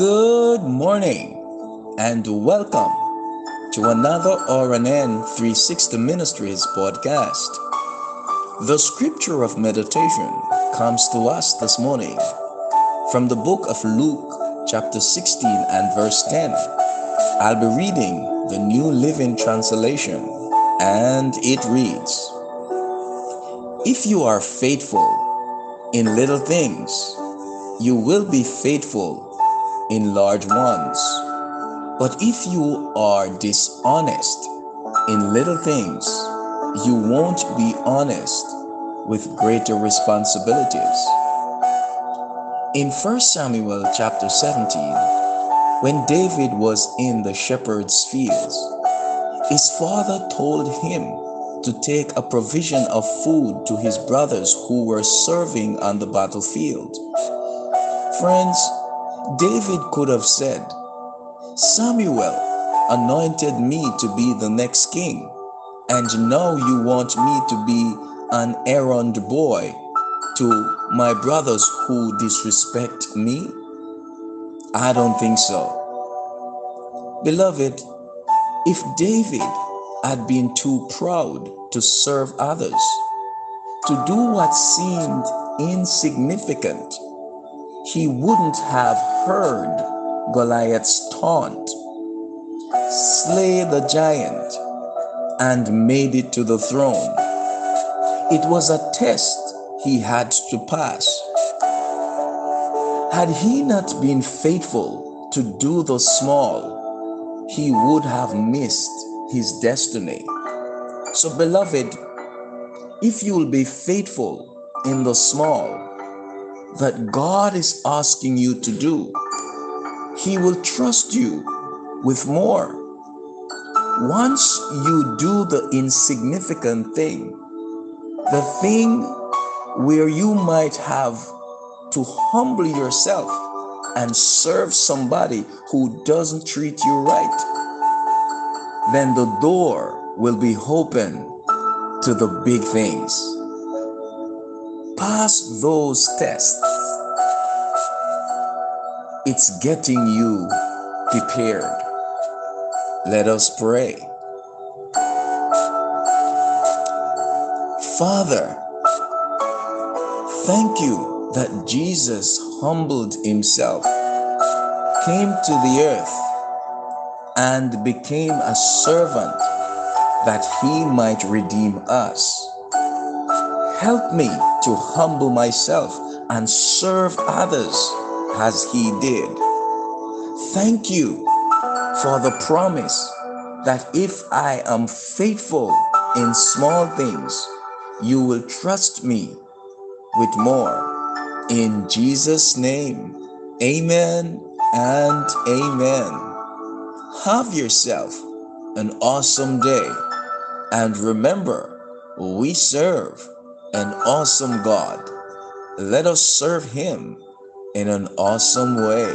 Good morning and welcome to another RNN 360 Ministries podcast. The scripture of meditation comes to us this morning from the book of Luke, chapter 16 and verse 10. I'll be reading the New Living Translation, and it reads If you are faithful in little things, you will be faithful in large ones. But if you are dishonest in little things, you won't be honest with greater responsibilities. In 1 Samuel chapter 17, when David was in the shepherd's fields, his father told him to take a provision of food to his brothers who were serving on the battlefield. Friends, David could have said, Samuel anointed me to be the next king, and now you want me to be an errand boy to my brothers who disrespect me? I don't think so. Beloved, if David had been too proud to serve others, to do what seemed insignificant, he wouldn't have heard Goliath's taunt, slay the giant, and made it to the throne. It was a test he had to pass. Had he not been faithful to do the small, he would have missed his destiny. So, beloved, if you will be faithful in the small, that God is asking you to do, He will trust you with more. Once you do the insignificant thing, the thing where you might have to humble yourself and serve somebody who doesn't treat you right, then the door will be open to the big things pass those tests, it's getting you prepared. Let us pray. Father, thank you that Jesus humbled himself, came to the earth, and became a servant that he might redeem us. Help me to humble myself and serve others as he did. Thank you for the promise that if I am faithful in small things, you will trust me with more. In Jesus' name, amen and amen. Have yourself an awesome day. And remember, we serve an awesome God. Let us serve Him in an awesome way.